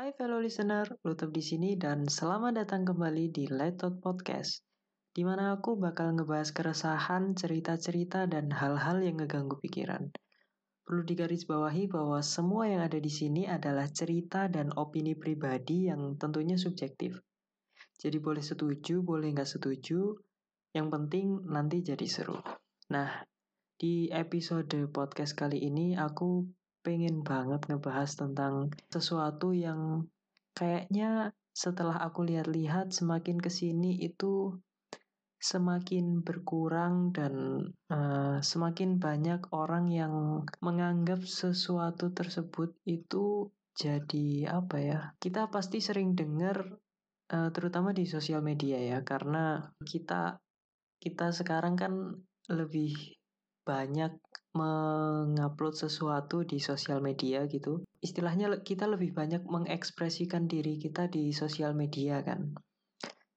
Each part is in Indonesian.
Hai fellow listener, Lutup di sini dan selamat datang kembali di Letot Podcast. Di mana aku bakal ngebahas keresahan, cerita-cerita, dan hal-hal yang ngeganggu pikiran. Perlu digarisbawahi bahwa semua yang ada di sini adalah cerita dan opini pribadi yang tentunya subjektif. Jadi boleh setuju, boleh nggak setuju, yang penting nanti jadi seru. Nah, di episode podcast kali ini aku pengen banget ngebahas tentang sesuatu yang kayaknya setelah aku lihat-lihat semakin ke sini itu semakin berkurang dan uh, semakin banyak orang yang menganggap sesuatu tersebut itu jadi apa ya kita pasti sering dengar uh, terutama di sosial media ya karena kita kita sekarang kan lebih banyak mengupload sesuatu di sosial media gitu. Istilahnya kita lebih banyak mengekspresikan diri kita di sosial media kan.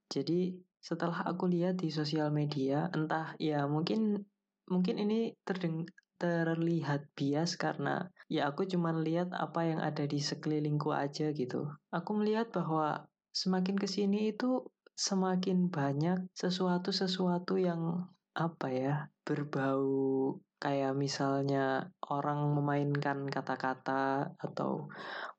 Jadi setelah aku lihat di sosial media, entah ya mungkin mungkin ini terdeng terlihat bias karena ya aku cuma lihat apa yang ada di sekelilingku aja gitu. Aku melihat bahwa semakin ke sini itu semakin banyak sesuatu-sesuatu yang apa ya berbau kayak misalnya orang memainkan kata-kata atau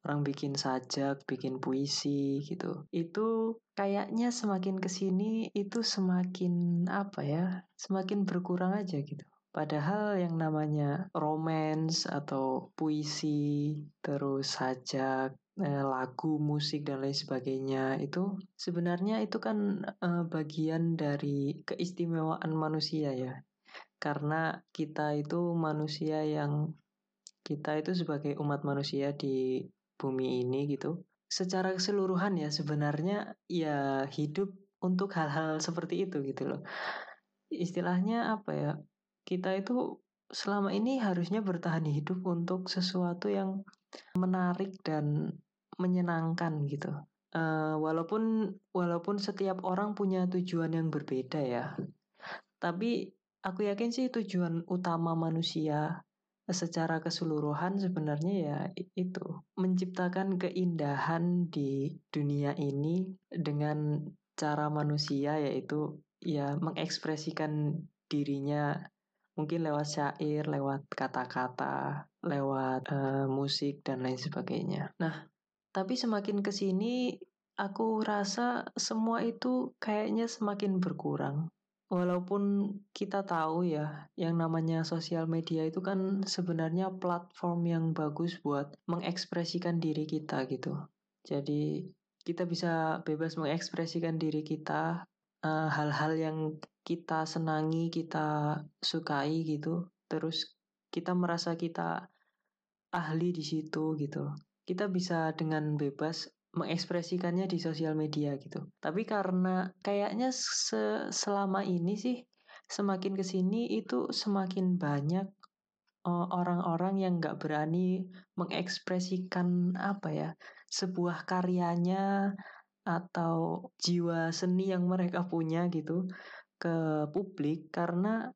orang bikin sajak, bikin puisi gitu. Itu kayaknya semakin ke sini itu semakin apa ya, semakin berkurang aja gitu. Padahal yang namanya romance atau puisi, terus sajak, eh, lagu, musik dan lain sebagainya itu sebenarnya itu kan eh, bagian dari keistimewaan manusia ya karena kita itu manusia yang kita itu sebagai umat manusia di bumi ini gitu. Secara keseluruhan ya sebenarnya ya hidup untuk hal-hal seperti itu gitu loh. Istilahnya apa ya kita itu selama ini harusnya bertahan hidup untuk sesuatu yang menarik dan menyenangkan gitu. Uh, walaupun walaupun setiap orang punya tujuan yang berbeda ya. Tapi Aku yakin sih tujuan utama manusia secara keseluruhan sebenarnya ya itu menciptakan keindahan di dunia ini dengan cara manusia yaitu ya mengekspresikan dirinya mungkin lewat syair, lewat kata-kata, lewat uh, musik dan lain sebagainya. Nah, tapi semakin ke sini aku rasa semua itu kayaknya semakin berkurang walaupun kita tahu ya, yang namanya sosial media itu kan sebenarnya platform yang bagus buat mengekspresikan diri kita gitu. Jadi kita bisa bebas mengekspresikan diri kita, eh, hal-hal yang kita senangi, kita sukai gitu. Terus kita merasa kita ahli di situ gitu. Kita bisa dengan bebas mengekspresikannya di sosial media gitu. Tapi karena kayaknya se selama ini sih semakin ke sini itu semakin banyak eh, orang-orang yang nggak berani mengekspresikan apa ya sebuah karyanya atau jiwa seni yang mereka punya gitu ke publik karena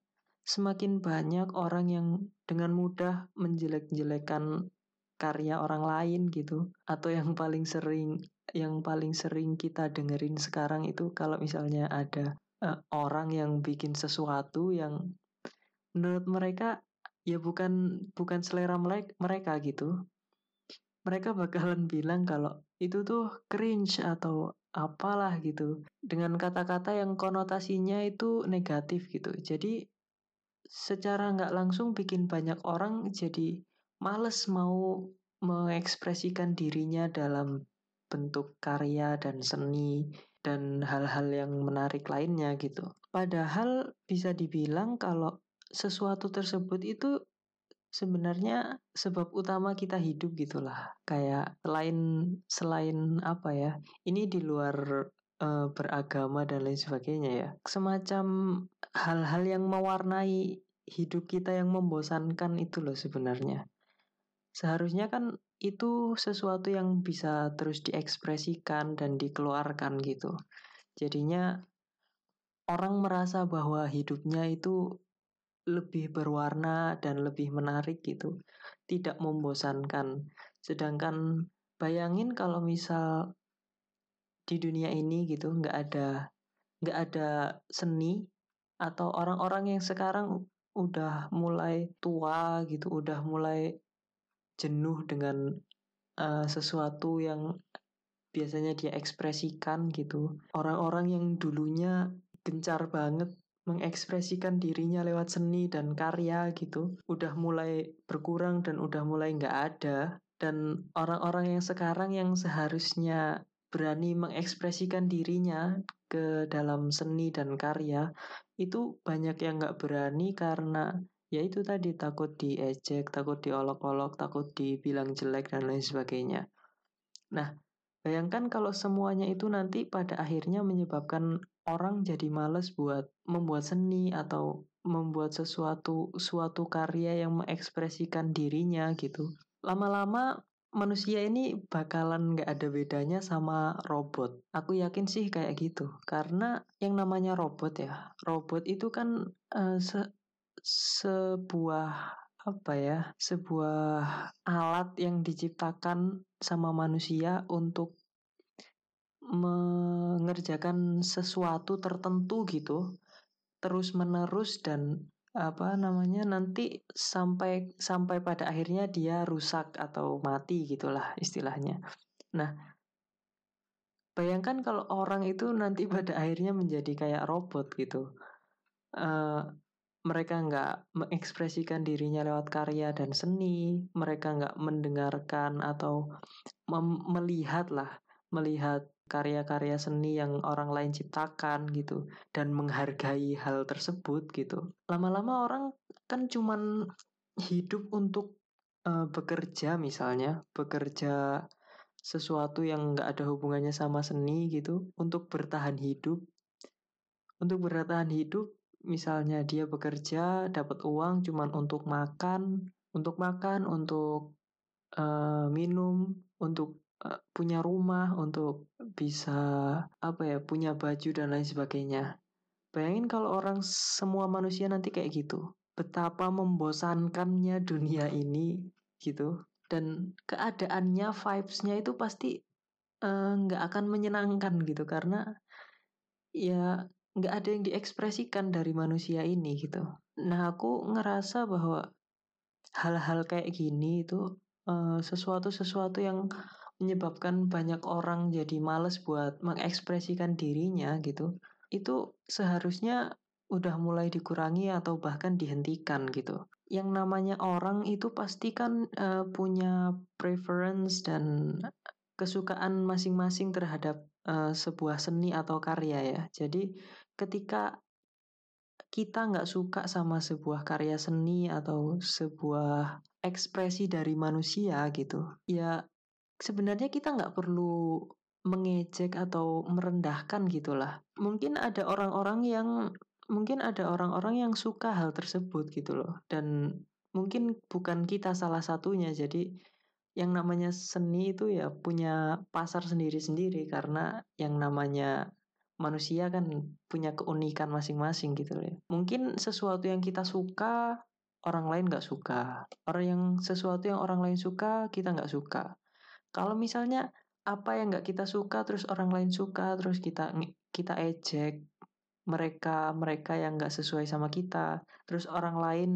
semakin banyak orang yang dengan mudah menjelek-jelekan karya orang lain gitu. Atau yang paling sering yang paling sering kita dengerin sekarang itu kalau misalnya ada uh, orang yang bikin sesuatu yang menurut mereka ya bukan bukan selera mereka gitu. Mereka bakalan bilang kalau itu tuh cringe atau apalah gitu. Dengan kata-kata yang konotasinya itu negatif gitu. Jadi secara nggak langsung bikin banyak orang jadi males mau mengekspresikan dirinya dalam bentuk karya dan seni dan hal-hal yang menarik lainnya gitu. Padahal bisa dibilang kalau sesuatu tersebut itu sebenarnya sebab utama kita hidup gitulah. Kayak selain selain apa ya? Ini di luar uh, beragama dan lain sebagainya ya. Semacam hal-hal yang mewarnai hidup kita yang membosankan itu loh sebenarnya. Seharusnya kan itu sesuatu yang bisa terus diekspresikan dan dikeluarkan gitu. Jadinya orang merasa bahwa hidupnya itu lebih berwarna dan lebih menarik gitu. Tidak membosankan. Sedangkan bayangin kalau misal di dunia ini gitu nggak ada nggak ada seni atau orang-orang yang sekarang udah mulai tua gitu udah mulai jenuh dengan uh, sesuatu yang biasanya dia ekspresikan gitu. Orang-orang yang dulunya gencar banget mengekspresikan dirinya lewat seni dan karya gitu udah mulai berkurang dan udah mulai nggak ada. Dan orang-orang yang sekarang yang seharusnya berani mengekspresikan dirinya ke dalam seni dan karya itu banyak yang nggak berani karena ya itu tadi takut diejek, takut diolok-olok, takut dibilang jelek dan lain sebagainya. Nah, bayangkan kalau semuanya itu nanti pada akhirnya menyebabkan orang jadi males buat membuat seni atau membuat sesuatu suatu karya yang mengekspresikan dirinya gitu. Lama-lama manusia ini bakalan nggak ada bedanya sama robot. Aku yakin sih kayak gitu. Karena yang namanya robot ya, robot itu kan uh, sebuah apa ya, sebuah alat yang diciptakan sama manusia untuk mengerjakan sesuatu tertentu gitu terus menerus dan apa namanya nanti sampai sampai pada akhirnya dia rusak atau mati gitulah istilahnya. Nah, bayangkan kalau orang itu nanti pada akhirnya menjadi kayak robot gitu. Uh, mereka nggak mengekspresikan dirinya lewat karya dan seni, mereka nggak mendengarkan atau melihat lah, melihat karya-karya seni yang orang lain ciptakan gitu dan menghargai hal tersebut gitu. Lama-lama orang kan cuman hidup untuk uh, bekerja misalnya, bekerja sesuatu yang nggak ada hubungannya sama seni gitu untuk bertahan hidup. Untuk bertahan hidup misalnya dia bekerja dapat uang cuman untuk makan, untuk makan, untuk uh, minum, untuk uh, punya rumah, untuk bisa apa ya, punya baju dan lain sebagainya. Bayangin kalau orang semua manusia nanti kayak gitu. Betapa membosankannya dunia ini gitu. Dan keadaannya, vibes-nya itu pasti eh, nggak uh, akan menyenangkan gitu karena ya nggak ada yang diekspresikan dari manusia ini gitu. Nah aku ngerasa bahwa hal-hal kayak gini itu uh, sesuatu-sesuatu yang menyebabkan banyak orang jadi males buat mengekspresikan dirinya gitu, itu seharusnya udah mulai dikurangi atau bahkan dihentikan gitu. Yang namanya orang itu pasti kan uh, punya preference dan kesukaan masing-masing terhadap uh, sebuah seni atau karya ya. Jadi ketika kita nggak suka sama sebuah karya seni atau sebuah ekspresi dari manusia gitu, ya sebenarnya kita nggak perlu mengejek atau merendahkan gitulah. Mungkin ada orang-orang yang mungkin ada orang-orang yang suka hal tersebut gitu loh dan mungkin bukan kita salah satunya jadi yang namanya seni itu ya punya pasar sendiri-sendiri karena yang namanya manusia kan punya keunikan masing-masing gitu loh. Ya. Mungkin sesuatu yang kita suka orang lain nggak suka. Orang yang sesuatu yang orang lain suka kita nggak suka. Kalau misalnya apa yang nggak kita suka terus orang lain suka terus kita kita ejek mereka mereka yang nggak sesuai sama kita terus orang lain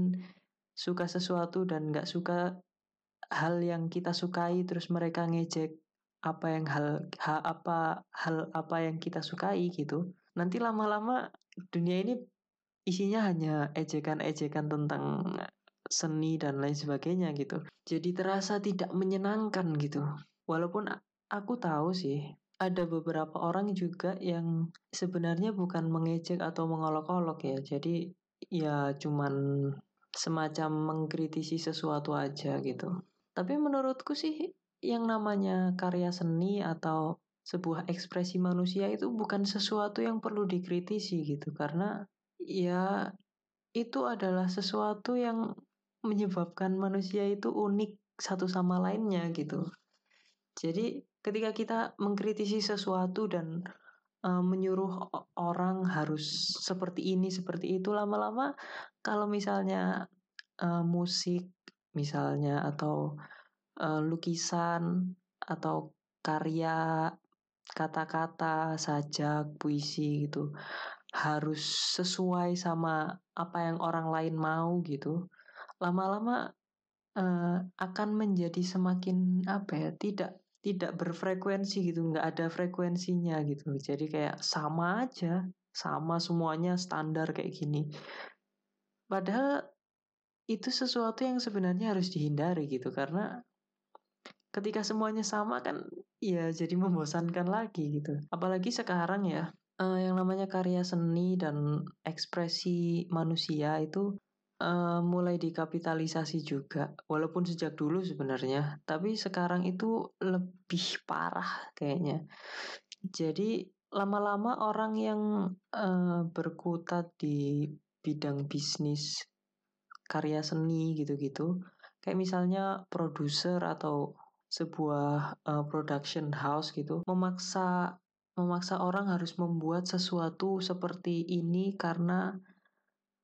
suka sesuatu dan nggak suka hal yang kita sukai terus mereka ngejek apa yang hal ha, apa hal apa yang kita sukai gitu nanti lama-lama dunia ini isinya hanya ejekan-ejekan tentang seni dan lain sebagainya gitu. Jadi terasa tidak menyenangkan gitu. Walaupun aku tahu sih ada beberapa orang juga yang sebenarnya bukan mengejek atau mengolok-olok ya. Jadi ya cuman semacam mengkritisi sesuatu aja gitu. Tapi menurutku sih yang namanya karya seni atau sebuah ekspresi manusia itu bukan sesuatu yang perlu dikritisi gitu karena ya itu adalah sesuatu yang menyebabkan manusia itu unik satu sama lainnya gitu. Jadi ketika kita mengkritisi sesuatu dan uh, menyuruh orang harus seperti ini seperti itu lama-lama kalau misalnya uh, musik misalnya atau uh, lukisan atau karya kata-kata, sajak, puisi gitu harus sesuai sama apa yang orang lain mau gitu. Lama-lama uh, akan menjadi semakin apa ya? Tidak tidak berfrekuensi gitu, nggak ada frekuensinya gitu. Jadi kayak sama aja, sama semuanya standar kayak gini. Padahal itu sesuatu yang sebenarnya harus dihindari gitu karena ketika semuanya sama kan ya jadi membosankan lagi gitu. Apalagi sekarang ya uh, yang namanya karya seni dan ekspresi manusia itu uh, mulai dikapitalisasi juga. Walaupun sejak dulu sebenarnya, tapi sekarang itu lebih parah kayaknya. Jadi lama-lama orang yang uh, berkutat di bidang bisnis karya seni gitu-gitu, kayak misalnya produser atau sebuah uh, production house gitu memaksa memaksa orang harus membuat sesuatu seperti ini karena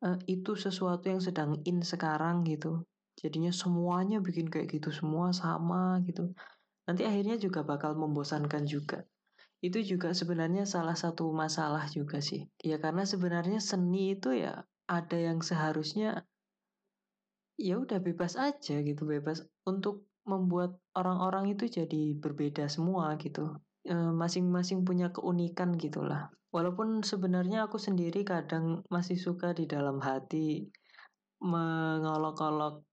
uh, itu sesuatu yang sedang in sekarang gitu. Jadinya semuanya bikin kayak gitu semua sama gitu. Nanti akhirnya juga bakal membosankan juga. Itu juga sebenarnya salah satu masalah juga sih. Ya karena sebenarnya seni itu ya ada yang seharusnya ya udah bebas aja gitu, bebas untuk membuat orang-orang itu jadi berbeda semua gitu. Eh, masing-masing punya keunikan gitulah. Walaupun sebenarnya aku sendiri kadang masih suka di dalam hati mengolok-olok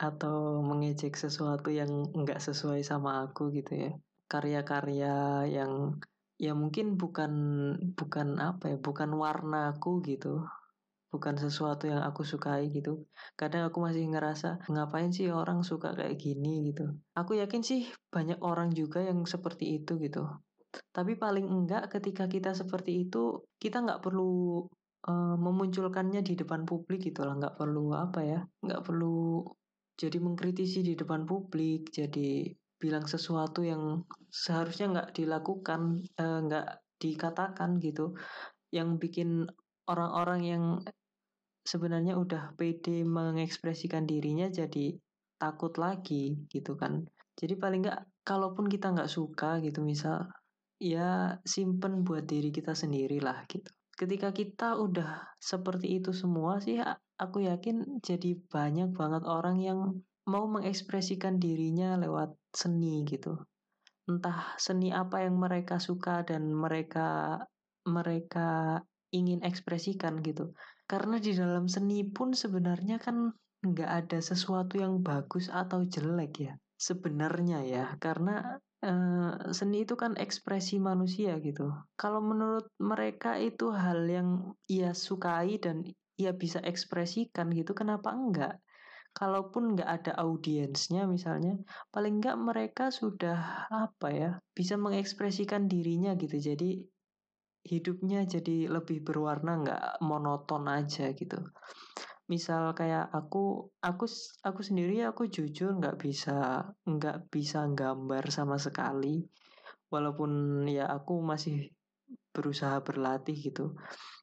atau mengejek sesuatu yang enggak sesuai sama aku gitu ya. Karya-karya yang ya mungkin bukan bukan apa ya, bukan warnaku gitu bukan sesuatu yang aku sukai gitu. Kadang aku masih ngerasa ngapain sih orang suka kayak gini gitu. Aku yakin sih banyak orang juga yang seperti itu gitu. Tapi paling enggak ketika kita seperti itu kita nggak perlu uh, memunculkannya di depan publik gitu lah. Nggak perlu apa ya, nggak perlu jadi mengkritisi di depan publik. Jadi bilang sesuatu yang seharusnya nggak dilakukan, uh, dikatakan gitu. Yang bikin orang-orang yang sebenarnya udah pede mengekspresikan dirinya jadi takut lagi gitu kan. Jadi paling nggak kalaupun kita nggak suka gitu misal ya simpen buat diri kita sendiri lah gitu. Ketika kita udah seperti itu semua sih aku yakin jadi banyak banget orang yang mau mengekspresikan dirinya lewat seni gitu. Entah seni apa yang mereka suka dan mereka mereka ingin ekspresikan gitu. Karena di dalam seni pun sebenarnya kan nggak ada sesuatu yang bagus atau jelek ya. Sebenarnya ya, karena uh, seni itu kan ekspresi manusia gitu. Kalau menurut mereka itu hal yang ia sukai dan ia bisa ekspresikan gitu, kenapa enggak? Kalaupun nggak ada audiensnya misalnya, paling nggak mereka sudah apa ya, bisa mengekspresikan dirinya gitu. Jadi hidupnya jadi lebih berwarna nggak monoton aja gitu. Misal kayak aku aku aku sendiri aku jujur nggak bisa nggak bisa gambar sama sekali. Walaupun ya aku masih berusaha berlatih gitu.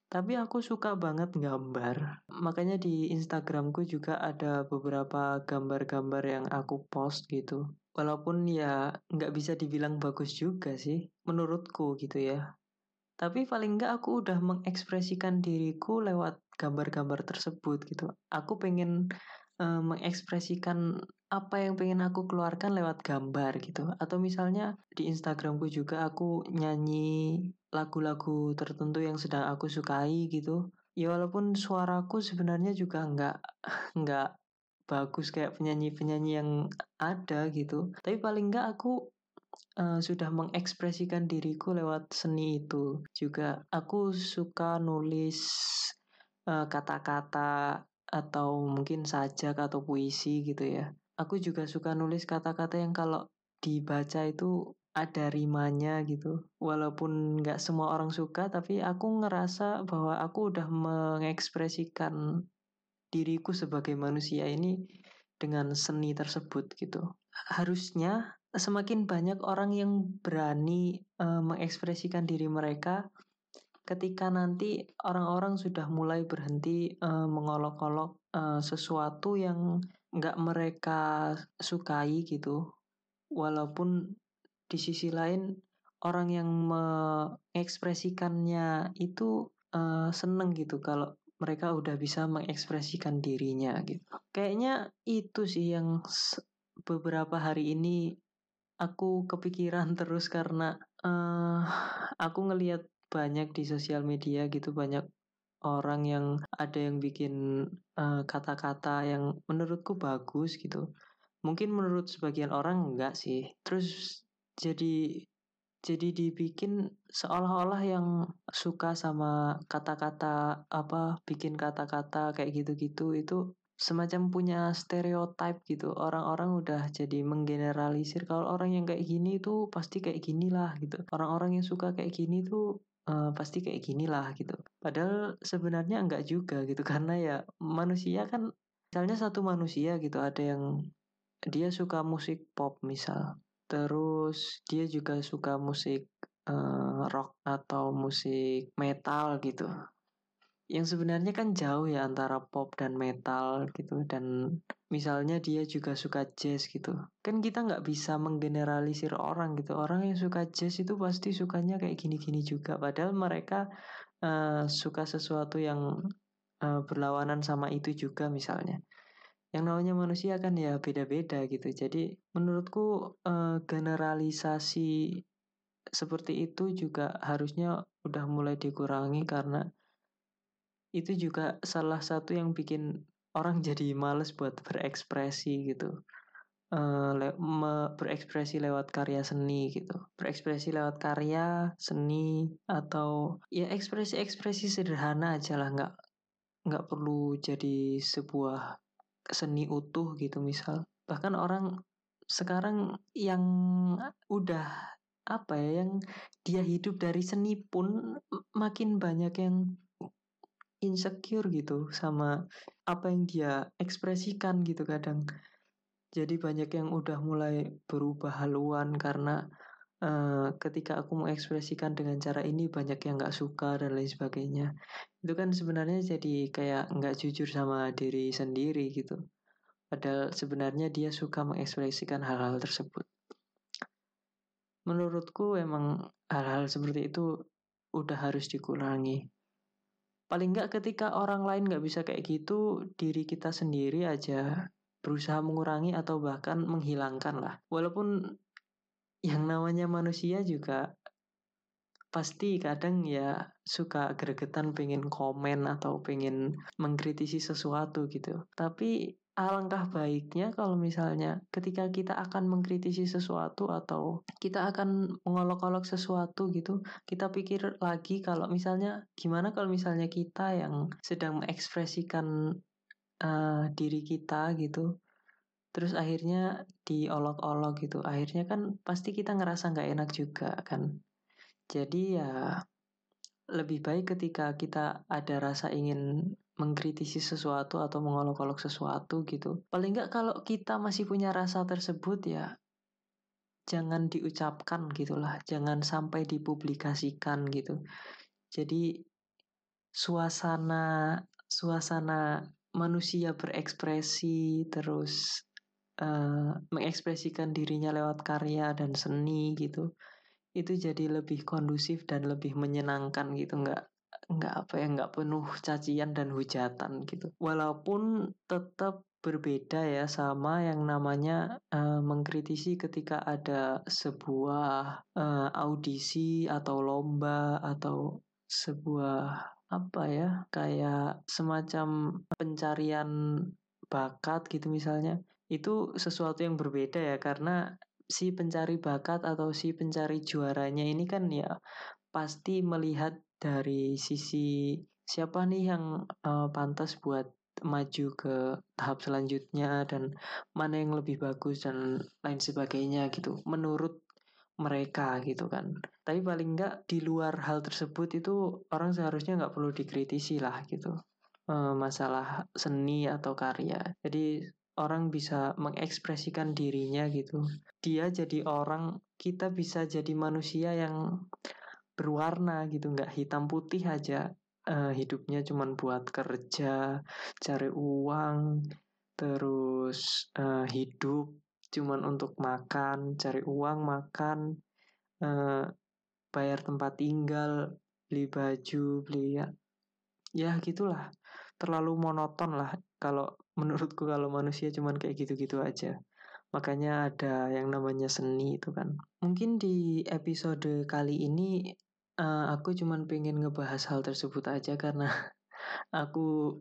Tapi aku suka banget gambar. Makanya di Instagramku juga ada beberapa gambar-gambar yang aku post gitu. Walaupun ya nggak bisa dibilang bagus juga sih menurutku gitu ya tapi paling enggak aku udah mengekspresikan diriku lewat gambar-gambar tersebut gitu. Aku pengen uh, mengekspresikan apa yang pengen aku keluarkan lewat gambar gitu. Atau misalnya di Instagramku juga aku nyanyi lagu-lagu tertentu yang sedang aku sukai gitu. Ya walaupun suaraku sebenarnya juga nggak nggak bagus kayak penyanyi-penyanyi yang ada gitu. Tapi paling enggak aku uh, sudah mengekspresikan diriku lewat seni itu. Juga aku suka nulis eh, kata-kata atau mungkin sajak atau puisi gitu ya. Aku juga suka nulis kata-kata yang kalau dibaca itu ada rimanya gitu. Walaupun nggak semua orang suka, tapi aku ngerasa bahwa aku udah mengekspresikan diriku sebagai manusia ini dengan seni tersebut gitu. Harusnya semakin banyak orang yang berani uh, mengekspresikan diri mereka ketika nanti orang-orang sudah mulai berhenti uh, mengolok-olok uh, sesuatu yang nggak mereka sukai gitu walaupun di sisi lain orang yang mengekspresikannya itu uh, seneng gitu kalau mereka udah bisa mengekspresikan dirinya gitu. Kayaknya itu sih yang beberapa hari ini aku kepikiran terus karena uh, aku ngelihat banyak di sosial media gitu banyak orang yang ada yang bikin eh, kata-kata uh, yang menurutku bagus gitu. Mungkin menurut sebagian orang enggak sih. Terus jadi jadi dibikin seolah-olah yang suka sama kata-kata apa bikin kata-kata kayak gitu-gitu itu semacam punya stereotype gitu. Orang-orang udah jadi menggeneralisir kalau orang yang kayak gini tuh pasti kayak gini lah gitu. Orang-orang yang suka kayak gini tuh uh, pasti kayak gini lah gitu. Padahal sebenarnya enggak juga gitu karena ya manusia kan misalnya satu manusia gitu ada yang dia suka musik pop misal. Terus dia juga suka musik uh, rock atau musik metal gitu yang sebenarnya kan jauh ya antara pop dan metal gitu dan misalnya dia juga suka jazz gitu. Kan kita nggak bisa menggeneralisir orang gitu. Orang yang suka jazz itu pasti sukanya kayak gini-gini juga. Padahal mereka uh, suka sesuatu yang uh, berlawanan sama itu juga misalnya. Yang namanya manusia kan ya beda-beda gitu. Jadi menurutku uh, generalisasi seperti itu juga harusnya udah mulai dikurangi karena itu juga salah satu yang bikin orang jadi males buat berekspresi gitu. Uh, le me berekspresi lewat karya seni gitu. Berekspresi lewat karya seni atau ya ekspresi-ekspresi sederhana aja lah. Nggak nggak perlu jadi sebuah seni utuh gitu misal. Bahkan orang sekarang yang udah apa ya yang dia hidup dari seni pun makin banyak yang insecure gitu sama apa yang dia ekspresikan gitu kadang. Jadi banyak yang udah mulai berubah haluan karena uh, ketika aku mengekspresikan dengan cara ini banyak yang nggak suka dan lain sebagainya. Itu kan sebenarnya jadi kayak nggak jujur sama diri sendiri gitu. Padahal sebenarnya dia suka mengekspresikan hal-hal tersebut. Menurutku emang hal-hal seperti itu udah harus dikurangi paling nggak ketika orang lain nggak bisa kayak gitu diri kita sendiri aja berusaha mengurangi atau bahkan menghilangkan lah. Walaupun yang namanya manusia juga pasti kadang ya suka gregetan pengen komen atau pengen mengkritisi sesuatu gitu. Tapi alangkah baiknya kalau misalnya ketika kita akan mengkritisi sesuatu atau kita akan mengolok-olok sesuatu gitu, kita pikir lagi kalau misalnya gimana kalau misalnya kita yang sedang mengekspresikan uh, diri kita gitu, terus akhirnya diolok-olok gitu, akhirnya kan pasti kita ngerasa nggak enak juga kan. Jadi ya lebih baik ketika kita ada rasa ingin mengkritisi sesuatu atau mengolok-olok sesuatu gitu. Paling nggak kalau kita masih punya rasa tersebut ya jangan diucapkan gitulah, jangan sampai dipublikasikan gitu. Jadi suasana suasana manusia berekspresi terus uh, mengekspresikan dirinya lewat karya dan seni gitu itu jadi lebih kondusif dan lebih menyenangkan gitu nggak nggak apa ya nggak penuh cacian dan hujatan gitu. Walaupun tetap berbeda ya sama yang namanya uh, mengkritisi ketika ada sebuah uh, audisi atau lomba atau sebuah apa ya kayak semacam pencarian bakat gitu misalnya itu sesuatu yang berbeda ya. Karena si pencari bakat atau si pencari juaranya ini kan ya pasti melihat dari sisi siapa nih yang uh, pantas buat maju ke tahap selanjutnya dan mana yang lebih bagus dan lain sebagainya gitu menurut mereka gitu kan. Tapi paling enggak di luar hal tersebut itu orang seharusnya nggak perlu dikritisi lah gitu uh, masalah seni atau karya. Jadi orang bisa mengekspresikan dirinya gitu. Dia jadi orang kita bisa jadi manusia yang berwarna gitu nggak hitam putih aja uh, hidupnya cuma buat kerja cari uang terus uh, hidup cuman untuk makan, cari uang, makan, uh, bayar tempat tinggal, beli baju, beli ya, ya gitulah. Terlalu monoton lah kalau menurutku kalau manusia cuman kayak gitu-gitu aja. Makanya ada yang namanya seni itu kan. Mungkin di episode kali ini uh, aku cuman pengen ngebahas hal tersebut aja karena aku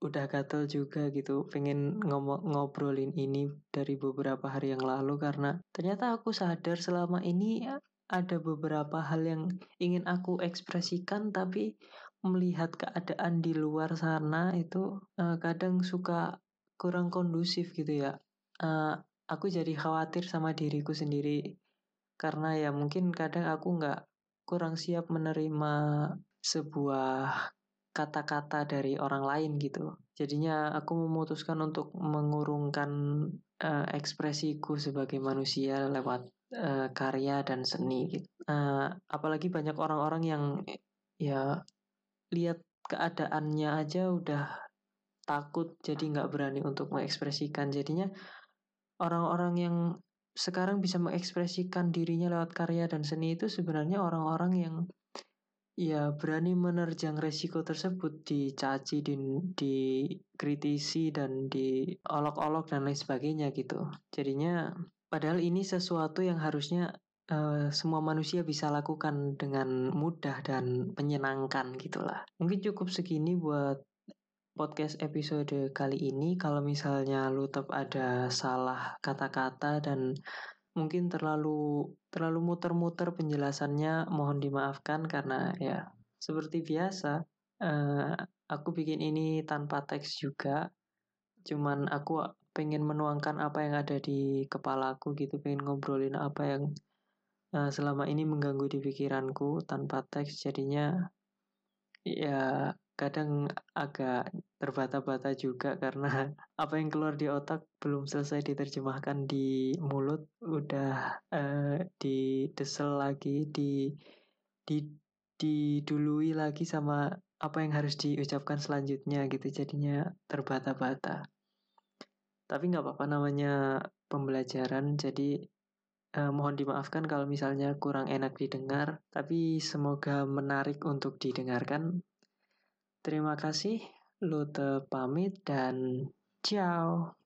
udah gatel juga gitu pengen ngomong ngobrolin ini dari beberapa hari yang lalu karena ternyata aku sadar selama ini ada beberapa hal yang ingin aku ekspresikan tapi melihat keadaan di luar sana itu uh, kadang suka kurang kondusif gitu ya. Uh, aku jadi khawatir sama diriku sendiri karena ya mungkin kadang aku nggak kurang siap menerima sebuah kata-kata dari orang lain gitu. Jadinya aku memutuskan untuk mengurungkan uh, ekspresiku sebagai manusia lewat uh, karya dan seni. Gitu. Uh, apalagi banyak orang-orang yang ya lihat keadaannya aja udah takut jadi nggak berani untuk mengekspresikan. Jadinya orang-orang yang sekarang bisa mengekspresikan dirinya lewat karya dan seni itu sebenarnya orang-orang yang ya berani menerjang resiko tersebut dicaci, di, dikritisi dan diolok-olok dan lain sebagainya gitu. Jadinya padahal ini sesuatu yang harusnya uh, semua manusia bisa lakukan dengan mudah dan menyenangkan gitulah. Mungkin cukup segini buat podcast episode kali ini. Kalau misalnya lu tetap ada salah kata-kata dan mungkin terlalu terlalu muter-muter penjelasannya mohon dimaafkan karena ya seperti biasa uh, aku bikin ini tanpa teks juga cuman aku pengen menuangkan apa yang ada di kepalaku gitu pengen ngobrolin apa yang uh, selama ini mengganggu di pikiranku tanpa teks jadinya ya kadang agak terbata-bata juga karena apa yang keluar di otak belum selesai diterjemahkan di mulut udah uh, didesel lagi di di didului lagi sama apa yang harus diucapkan selanjutnya gitu jadinya terbata-bata. Tapi nggak apa-apa namanya pembelajaran jadi uh, mohon dimaafkan kalau misalnya kurang enak didengar tapi semoga menarik untuk didengarkan Terima kasih, Lute pamit dan ciao.